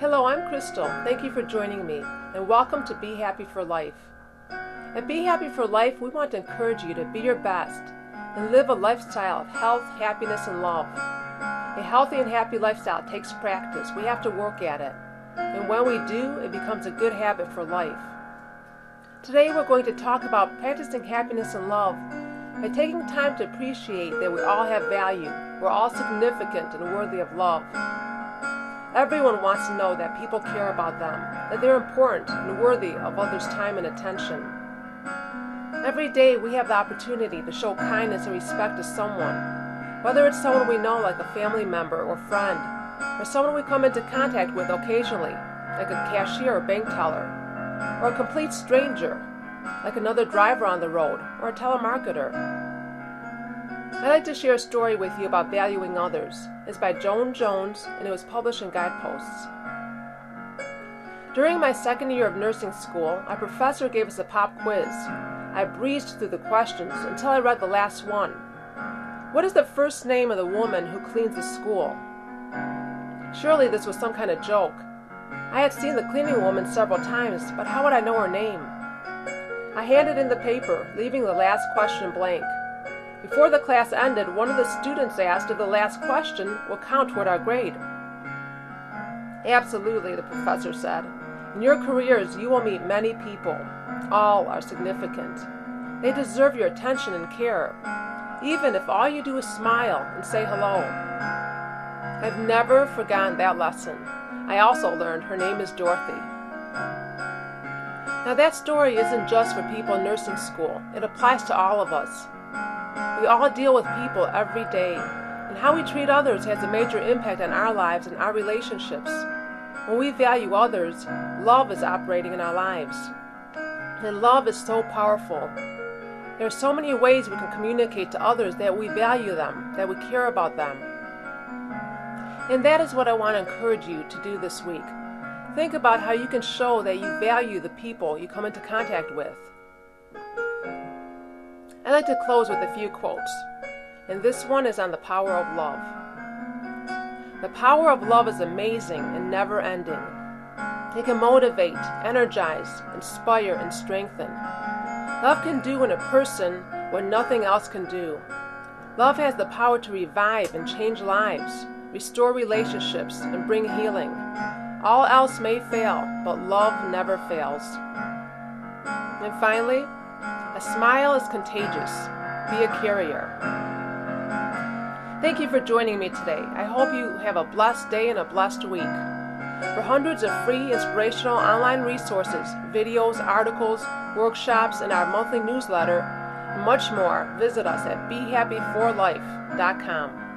Hello, I'm Crystal. Thank you for joining me, and welcome to Be Happy for Life. At Be Happy for Life, we want to encourage you to be your best and live a lifestyle of health, happiness, and love. A healthy and happy lifestyle takes practice. We have to work at it. And when we do, it becomes a good habit for life. Today, we're going to talk about practicing happiness and love by taking time to appreciate that we all have value, we're all significant and worthy of love. Everyone wants to know that people care about them, that they're important and worthy of others' time and attention. Every day we have the opportunity to show kindness and respect to someone, whether it's someone we know like a family member or friend, or someone we come into contact with occasionally, like a cashier or bank teller, or a complete stranger, like another driver on the road or a telemarketer. I'd like to share a story with you about valuing others. It's by Joan Jones and it was published in Guideposts. During my second year of nursing school, our professor gave us a pop quiz. I breezed through the questions until I read the last one. What is the first name of the woman who cleans the school? Surely this was some kind of joke. I had seen the cleaning woman several times, but how would I know her name? I handed in the paper, leaving the last question blank. Before the class ended, one of the students asked if the last question would count toward our grade. Absolutely, the professor said. In your careers, you will meet many people. All are significant. They deserve your attention and care, even if all you do is smile and say hello. I've never forgotten that lesson. I also learned her name is Dorothy. Now, that story isn't just for people in nursing school, it applies to all of us. We all deal with people every day, and how we treat others has a major impact on our lives and our relationships. When we value others, love is operating in our lives. And love is so powerful. There are so many ways we can communicate to others that we value them, that we care about them. And that is what I want to encourage you to do this week. Think about how you can show that you value the people you come into contact with. I like to close with a few quotes, and this one is on the power of love. The power of love is amazing and never ending. It can motivate, energize, inspire, and strengthen. Love can do in a person what nothing else can do. Love has the power to revive and change lives, restore relationships, and bring healing. All else may fail, but love never fails. And finally, a smile is contagious. Be a carrier. Thank you for joining me today. I hope you have a blessed day and a blessed week. For hundreds of free inspirational online resources, videos, articles, workshops, and our monthly newsletter, and much more, visit us at BeHappyForLife.com.